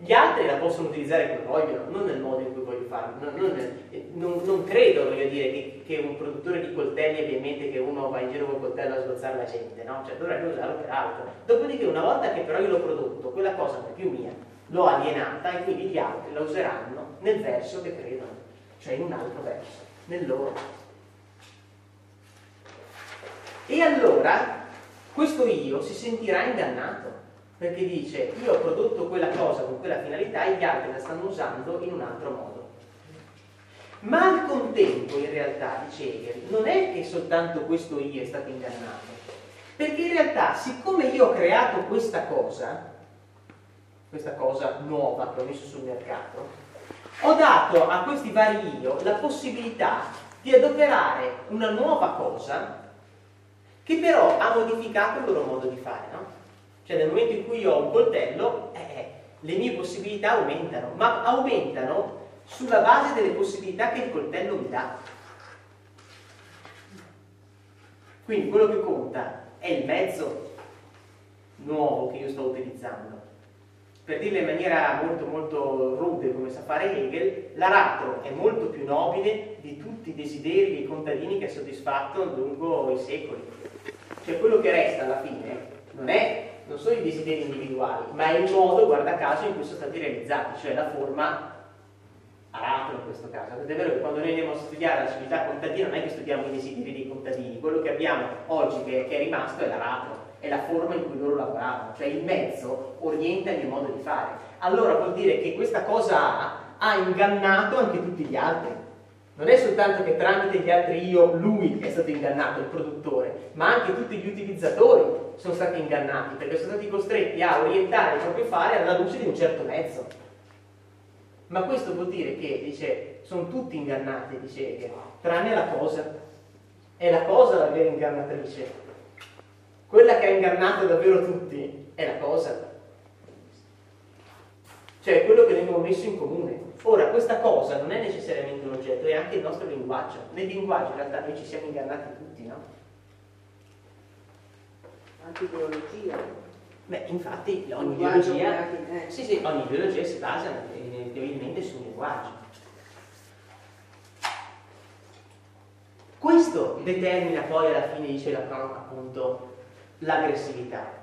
gli altri la possono utilizzare come vogliono, non nel modo in cui voglio farlo. Non, non, non, non credo, voglio dire, che, che, un produttore di coltelli abbia in mente che uno va in giro col coltello a sgozzare la gente, no? Cioè dovrebbe usarlo per altro. Dopodiché, una volta che però io l'ho prodotto, quella cosa non è più mia, l'ho alienata e quindi gli altri la useranno nel verso che credono, cioè in un altro verso, nel loro. E allora questo io si sentirà ingannato perché dice io ho prodotto quella cosa con quella finalità e gli altri la stanno usando in un altro modo. Ma al contempo, in realtà, dice Hegel, non è che soltanto questo io è stato ingannato, perché in realtà, siccome io ho creato questa cosa, questa cosa nuova che ho messo sul mercato, ho dato a questi vari io la possibilità di adoperare una nuova cosa che però ha modificato il loro modo di fare, no? Cioè nel momento in cui io ho un coltello, eh, le mie possibilità aumentano, ma aumentano sulla base delle possibilità che il coltello mi dà. Quindi quello che conta è il mezzo nuovo che io sto utilizzando. Per dirlo in maniera molto molto rude come sa fare Hegel, l'aratro è molto più nobile di tutti i desideri dei contadini che ha soddisfatto lungo i secoli. Cioè quello che resta alla fine non, è, non sono i desideri individuali, ma è il modo, guarda caso, in cui sono stati realizzati, cioè la forma aratro in questo caso. Ed è vero che quando noi andiamo a studiare la civiltà contadina non è che studiamo i desideri dei contadini, quello che abbiamo oggi che, che è rimasto è l'aratro, è la forma in cui loro lavoravano, cioè il mezzo orienta il mio modo di fare. Allora vuol dire che questa cosa ha, ha ingannato anche tutti gli altri non è soltanto che tramite gli altri io lui è stato ingannato, il produttore, ma anche tutti gli utilizzatori sono stati ingannati perché sono stati costretti a orientare il proprio fare alla luce di un certo mezzo. Ma questo vuol dire che, dice, sono tutti ingannati, dice Hegel, tranne la cosa. È la cosa la vera ingannatrice. Quella che ha ingannato davvero tutti è la cosa. Cioè quello che abbiamo messo in comune. Ora, questa cosa non è necessariamente un oggetto, è anche il nostro linguaggio. Nel linguaggio in realtà noi ci siamo ingannati tutti, no? Anche ideologia. Beh, infatti ogni ideologia, eh. sì, sì, ogni ideologia si basa inevitabilmente su un linguaggio. Questo determina poi alla fine, dice Lacan, appunto, l'aggressività.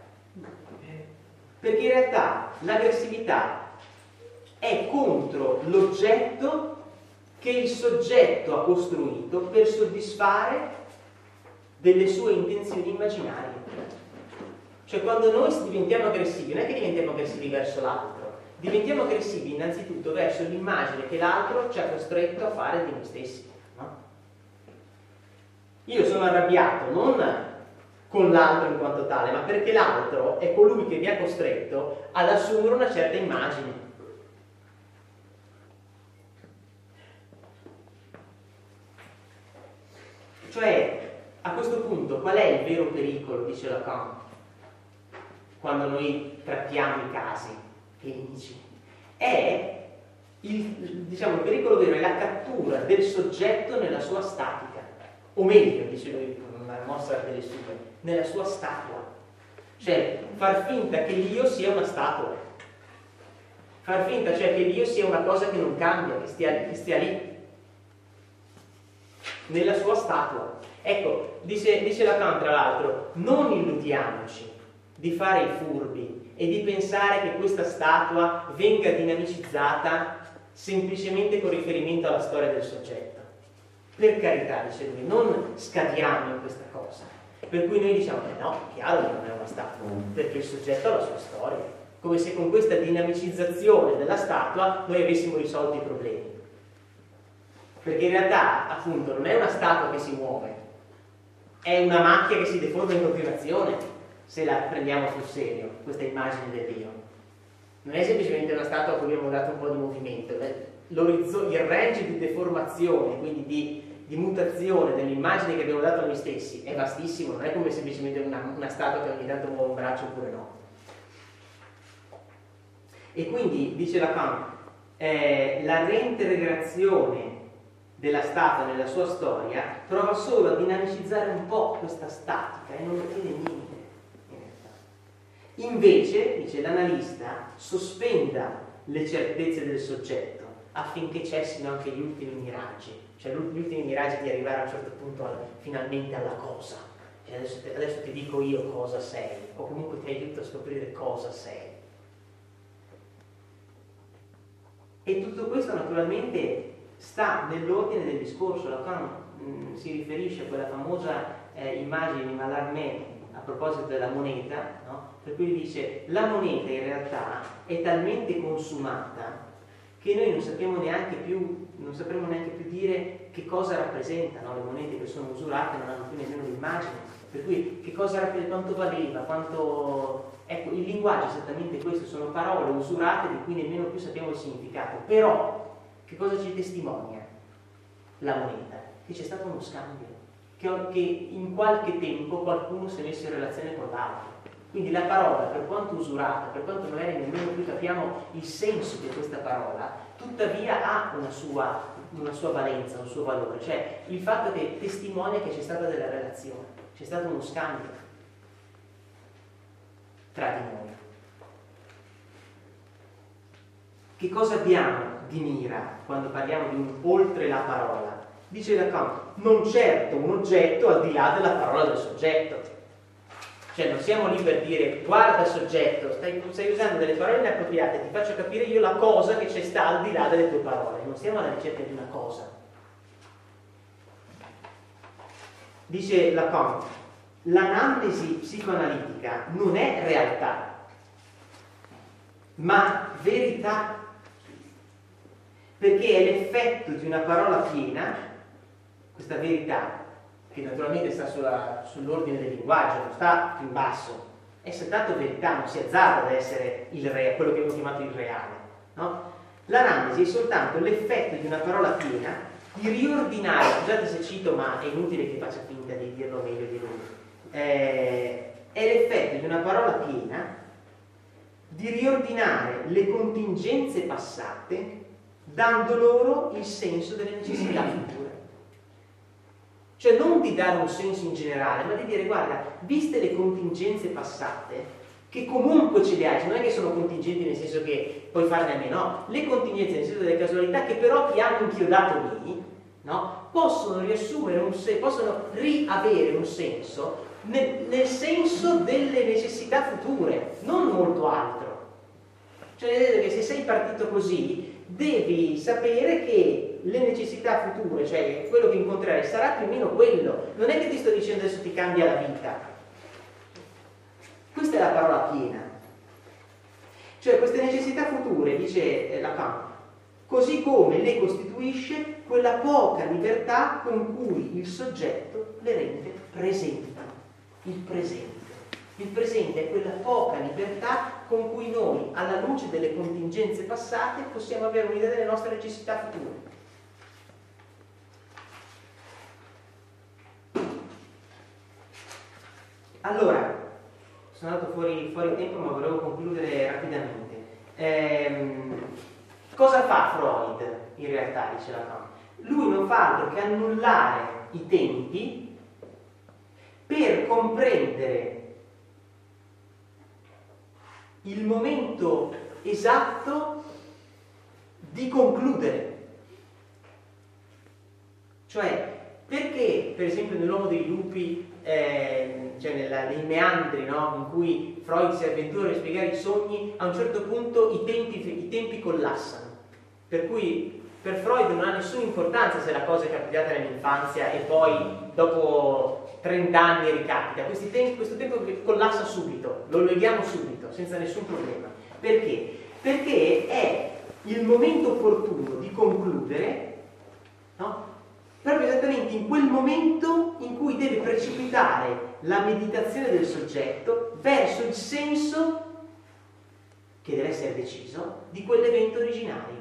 Perché in realtà l'aggressività è contro l'oggetto che il soggetto ha costruito per soddisfare delle sue intenzioni immaginarie. Cioè quando noi diventiamo aggressivi, non è che diventiamo aggressivi verso l'altro, diventiamo aggressivi innanzitutto verso l'immagine che l'altro ci ha costretto a fare di noi stessi. No? Io sono arrabbiato non con l'altro in quanto tale, ma perché l'altro è colui che mi ha costretto ad assumere una certa immagine. Cioè, a questo punto, qual è il vero pericolo, dice Lacan, quando noi trattiamo i casi? Fenici, è il, diciamo, il pericolo vero è la cattura del soggetto nella sua statica, o meglio, dice lui, una mossa delle sue, nella sua statua. Cioè, far finta che l'io sia una statua. Far finta cioè che l'io sia una cosa che non cambia, che stia, che stia lì, nella sua statua. Ecco, dice, dice Lacan tra l'altro, non illudiamoci di fare i furbi e di pensare che questa statua venga dinamicizzata semplicemente con riferimento alla storia del soggetto. Per carità, dice lui, non scadiamo in questa cosa. Per cui noi diciamo, eh no, chiaro che non è una statua, perché il soggetto ha la sua storia. Come se con questa dinamicizzazione della statua noi avessimo risolto i problemi. Perché in realtà, appunto, non è una statua che si muove, è una macchia che si deforma in continuazione, se la prendiamo sul serio, questa immagine del Dio. Non è semplicemente una statua a cui abbiamo dato un po' di movimento, il range di deformazione, quindi di, di mutazione dell'immagine che abbiamo dato a noi stessi è vastissimo, non è come semplicemente una, una statua che ogni tanto muove un braccio oppure no. E quindi, dice Lacan, eh, la reintegrazione della statua nella sua storia prova solo a dinamicizzare un po' questa statica e non ottiene niente. In Invece, dice l'analista, sospenda le certezze del soggetto affinché cessino anche gli ultimi miraggi, cioè gli ultimi miraggi di arrivare a un certo punto alla, finalmente alla cosa. Cioè adesso, adesso ti dico io cosa sei, o comunque ti aiuto a scoprire cosa sei. E tutto questo naturalmente sta nell'ordine del discorso. Lacan mm, si riferisce a quella famosa eh, immagine di Mallarmé a proposito della moneta, no? per cui dice la moneta in realtà è talmente consumata che noi non sappiamo neanche più, sapremo neanche più dire che cosa rappresentano le monete che sono usurate, non hanno più nemmeno l'immagine. Per cui che cosa rappresenta, quanto valeva, quanto... Ecco, il linguaggio è esattamente questo, sono parole usurate di cui nemmeno più sappiamo il significato. Però che cosa ci testimonia la moneta? Che c'è stato uno scambio, che, che in qualche tempo qualcuno si è messo in relazione con l'altro. Quindi la parola, per quanto usurata, per quanto magari nemmeno più capiamo il senso di questa parola, tuttavia ha una sua, una sua valenza, un suo valore, cioè il fatto che testimonia che c'è stata della relazione, c'è stato uno scambio tra di noi. Che cosa abbiamo di mira quando parliamo di un oltre la parola. Dice Lacan, non certo un oggetto al di là della parola del soggetto. Cioè non siamo lì per dire guarda soggetto, stai, stai usando delle parole inappropriate, ti faccio capire io la cosa che c'è sta al di là delle tue parole. Non siamo alla ricerca di una cosa. Dice Lacan, l'analisi psicoanalitica non è realtà, ma verità perché è l'effetto di una parola piena, questa verità, che naturalmente sta sulla, sull'ordine del linguaggio, non sta più in basso, è soltanto verità, non si azzarda ad essere il re, quello che abbiamo chiamato il reale. No? L'analisi è soltanto l'effetto di una parola piena di riordinare, scusate se cito ma è inutile che faccia finta di dirlo meglio di lui, eh, è l'effetto di una parola piena di riordinare le contingenze passate dando loro il senso delle necessità future. Cioè non di dare un senso in generale, ma di dire guarda, viste le contingenze passate, che comunque ce le hai, cioè non è che sono contingenti nel senso che puoi farne a meno, no, le contingenze nel senso delle casualità che però ti hanno inchiodato lì, no, possono riassumere un senso, possono riavere un senso nel, nel senso delle necessità future, non molto altro. Cioè senso che se sei partito così, devi sapere che le necessità future, cioè quello che incontrerai, sarà più o meno quello. Non è che ti sto dicendo adesso ti cambia la vita. Questa è la parola piena. Cioè queste necessità future, dice Lacan, così come le costituisce quella poca libertà con cui il soggetto le rende presenti, il presente. Il presente è quella poca libertà con cui noi, alla luce delle contingenze passate, possiamo avere un'idea delle nostre necessità future. Allora, sono andato fuori, fuori tempo ma volevo concludere rapidamente. ehm, cosa fa Freud in realtà, dice Lacan? Lui non fa altro che annullare i tempi per comprendere il momento esatto di concludere. Cioè, perché per esempio nell'uomo dei lupi, eh, cioè nella, nei meandri no? in cui Freud si avventura a spiegare i sogni, a un certo punto i tempi, i tempi collassano. Per cui per Freud non ha nessuna importanza se la cosa è capitata nell'infanzia e poi dopo 30 anni ricapita. Tempi, questo tempo collassa subito, lo leghiamo subito, senza nessun problema. Perché? Perché è il momento opportuno di concludere, no? proprio esattamente in quel momento in cui deve precipitare la meditazione del soggetto verso il senso che deve essere deciso di quell'evento originario.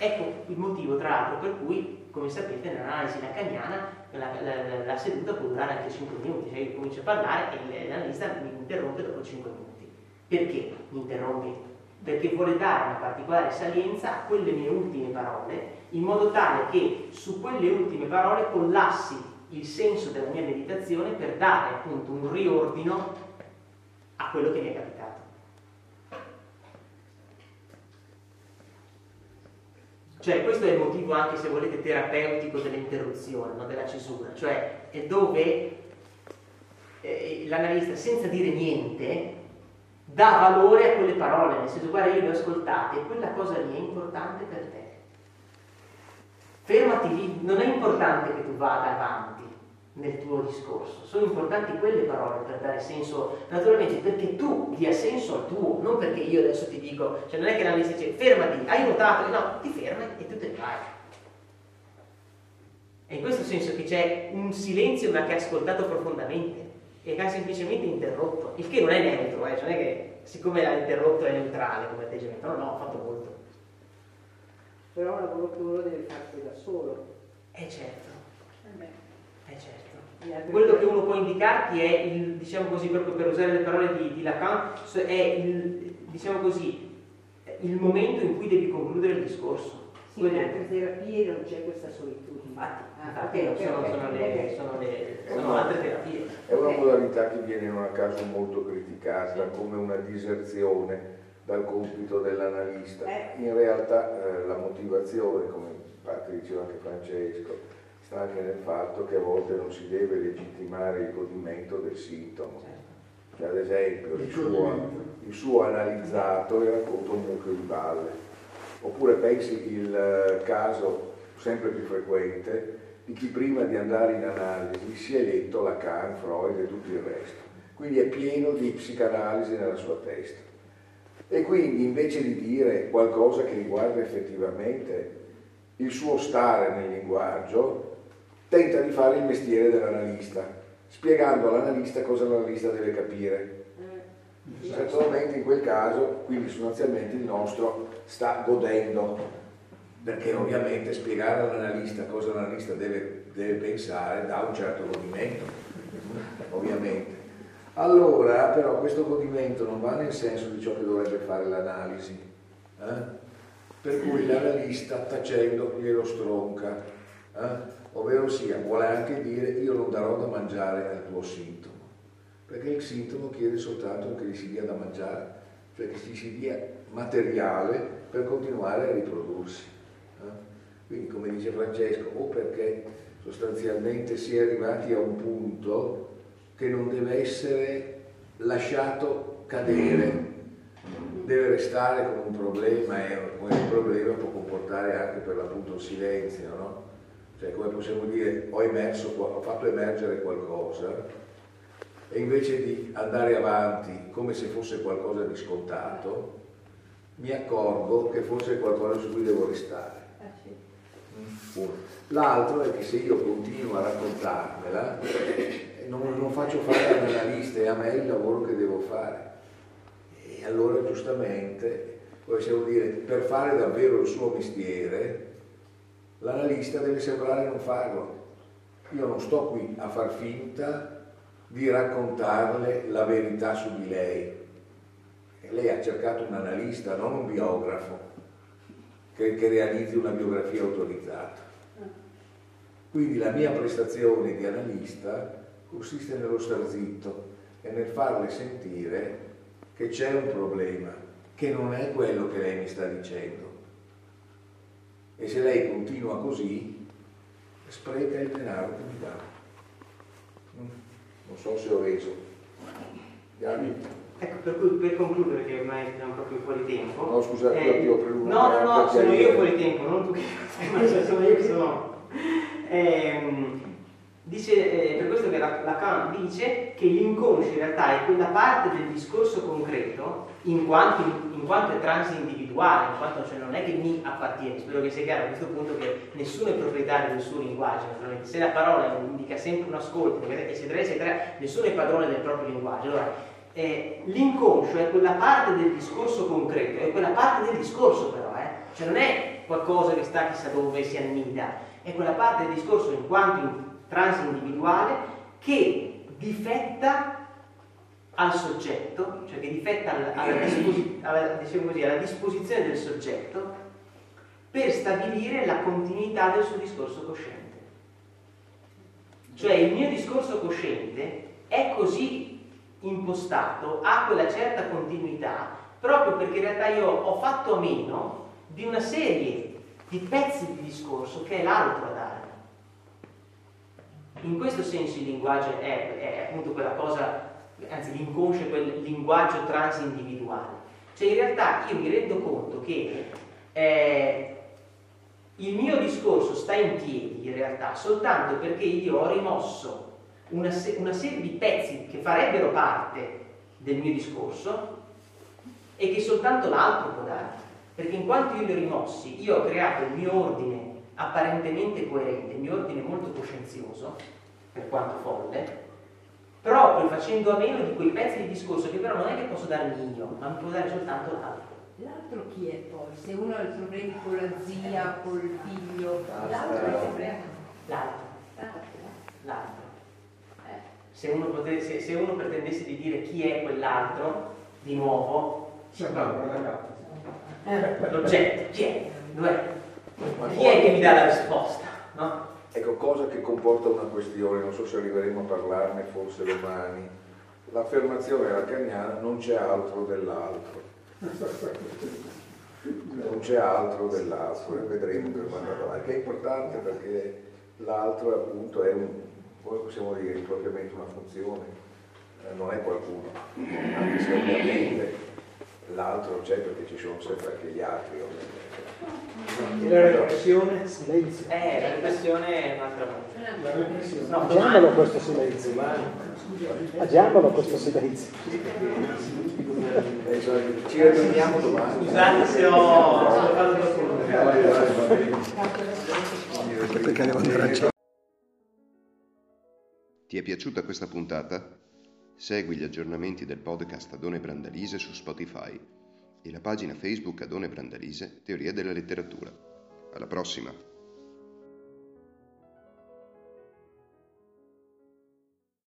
Ecco il motivo, tra l'altro, per cui, come sapete, nell'analisi lacaniana la, la, la, seduta può durare anche 5 minuti, cioè io comincio a parlare e l'analista mi interrompe dopo 5 minuti. Perché mi interrompe? Perché vuole dare una particolare salienza a quelle mie ultime parole, in modo tale che su quelle ultime parole collassi il senso della mia meditazione per dare appunto un riordino a quello che mi è capitato. Cioè questo è il motivo anche se volete terapeutico dell'interruzione, no? della cesura, cioè è dove eh, l'analista senza dire niente dà valore a quelle parole, nel senso guarda io le ho ascoltate, quella cosa lì è importante per te. Fermati lì, non è importante che tu vada avanti nel tuo discorso, sono importanti quelle parole per dare senso, naturalmente perché tu dia senso al tuo, non perché io adesso ti dico, cioè non è che l'analista dice fermati, hai notato, no, ti fermi e tu te ne vai. È in questo senso che c'è un silenzio ma che ha ascoltato profondamente e che ha semplicemente interrotto, il che non è neutro, eh, cioè non è che siccome l'ha interrotto è neutrale come atteggiamento, no, no, ho fatto molto. Però è un lavoro che uno deve farsi da solo. Eh certo. Eh certo. Quello che uno può indicarti è il, diciamo così, proprio per usare le parole di, di Lacan, è il, diciamo così, il momento in cui devi concludere il discorso. Sì, in altre terapie non c'è questa solitudine. Infatti, ah, infatti okay, sono, okay, sono, le, sono, le, sono altre terapie. È una modalità che viene non a caso molto criticata come una diserzione dal compito dell'analista. Eh. In realtà eh, la motivazione, come in parte diceva anche Francesco, sta anche nel fatto che a volte non si deve legittimare il godimento del sintomo. Cioè, ad esempio, il suo, il suo analizzato era appunto un mucchio di balle. Oppure pensi il eh, caso sempre più frequente di chi prima di andare in analisi si è letto Lacan, Freud e tutto il resto. Quindi è pieno di psicanalisi nella sua testa. E quindi invece di dire qualcosa che riguarda effettivamente il suo stare nel linguaggio, tenta di fare il mestiere dell'analista, spiegando all'analista cosa l'analista deve capire. Naturalmente in quel caso, quindi sostanzialmente il nostro sta godendo, perché ovviamente spiegare all'analista cosa l'analista deve, deve pensare dà un certo godimento, ovviamente. Allora, però, questo godimento non va nel senso di ciò che dovrebbe fare l'analisi, eh? per cui l'analista tacendo glielo stronca. Eh? Ovvero sia vuole anche dire io non darò da mangiare al tuo sintomo, perché il sintomo chiede soltanto che gli si dia da mangiare, cioè che gli si dia materiale per continuare a riprodursi. Eh? Quindi come dice Francesco, o perché sostanzialmente si è arrivati a un punto che non deve essere lasciato cadere, deve restare come un problema e come un problema può comportare anche per l'appunto un silenzio, no? Cioè come possiamo dire ho, emerso, ho fatto emergere qualcosa e invece di andare avanti come se fosse qualcosa di scontato, mi accorgo che forse è qualcosa su cui devo restare. Mm. L'altro è che se io continuo a raccontarmela, non, non faccio fare all'analista e a me il lavoro che devo fare. E allora giustamente, possiamo dire, per fare davvero il suo mestiere, l'analista deve sembrare non farlo. Io non sto qui a far finta di raccontarle la verità su di lei. Lei ha cercato un analista, non un biografo, che, che realizzi una biografia autorizzata. Quindi la mia prestazione di analista consiste nello star zitto e nel farle sentire che c'è un problema, che non è quello che lei mi sta dicendo. E se lei continua così, spreca il denaro che mi dà. Mm? Non so se ho reso. Diami. Ecco, per, cui, per concludere, che ormai siamo proprio fuori tempo. No, scusate, io ti ho No, no, no, sono io fuori tempo, non tu che [LAUGHS] sono io che sono. Ehm, dice, eh, per questo che Lacan dice che l'inconscio in realtà è quella parte del discorso concreto in quanto, in quanto è transindividuale, in quanto cioè non è che mi appartiene, spero che sia chiaro a questo punto che nessuno è proprietario del suo linguaggio, naturalmente se la parola indica sempre un ascolto, eccetera, eccetera, nessuno è padrone del proprio linguaggio. Allora, eh, l'inconscio è quella parte del discorso concreto, è quella parte del discorso però, eh? cioè non è qualcosa che sta chissà dove si annida, è quella parte del discorso in quanto in transindividuale che difetta al soggetto, cioè che difetta alla, alla, disposi- alla, diciamo così, alla disposizione del soggetto per stabilire la continuità del suo discorso cosciente. Cioè il mio discorso cosciente è così impostato, ha quella certa continuità, proprio perché in realtà io ho fatto meno di una serie di pezzi di discorso che è l'altro a dare. In questo senso il linguaggio è, è appunto quella cosa, anzi l'inconscio è quel linguaggio transindividuale. Cioè in realtà io mi rendo conto che eh, il mio discorso sta in piedi in realtà soltanto perché io ho rimosso una, una serie di pezzi che farebbero parte del mio discorso e che soltanto l'altro può dare. Perché in quanto io li ho rimossi, io ho creato il mio ordine apparentemente coerente, il mio ordine molto coscienzioso, per quanto folle, proprio facendo a meno di quei pezzi di discorso che però non è che posso darmi io, ma mi può dare soltanto l'altro. L'altro chi è poi? Se uno ha i problemi con la zia, col figlio, l'altro è il problema. L'altro. L'altro. Eh. Se, uno pote- se, uno pretendesse di dire chi è quell'altro, di nuovo, l'oggetto, chi è? Dov'è? Chi è che mi dà la risposta? No? Ecco, cosa che comporta una questione, non so se arriveremo a parlarne forse domani, l'affermazione lacaniana non c'è altro dell'altro. Non c'è altro dell'altro e vedremo per quanto avanti, che è importante perché l'altro appunto è un, come possiamo dire, propriamente una funzione, eh, non è qualcuno, anche se ovviamente l'altro c'è perché ci sono sempre anche gli altri ovviamente. La repressione? Silenzio. Eh, la repressione è un'altra cosa. No, Agiamolo questo silenzio. Agiamolo questo silenzio. Ci raggiungiamo domani. Scusate se ho, fatto qualcuno. Perché devo andare a cena? Ti è piaciuta questa puntata? Segui gli aggiornamenti del podcast Adone Brandalise su Spotify e la pagina Facebook Adone Brandalise Teoria della letteratura. Alla prossima!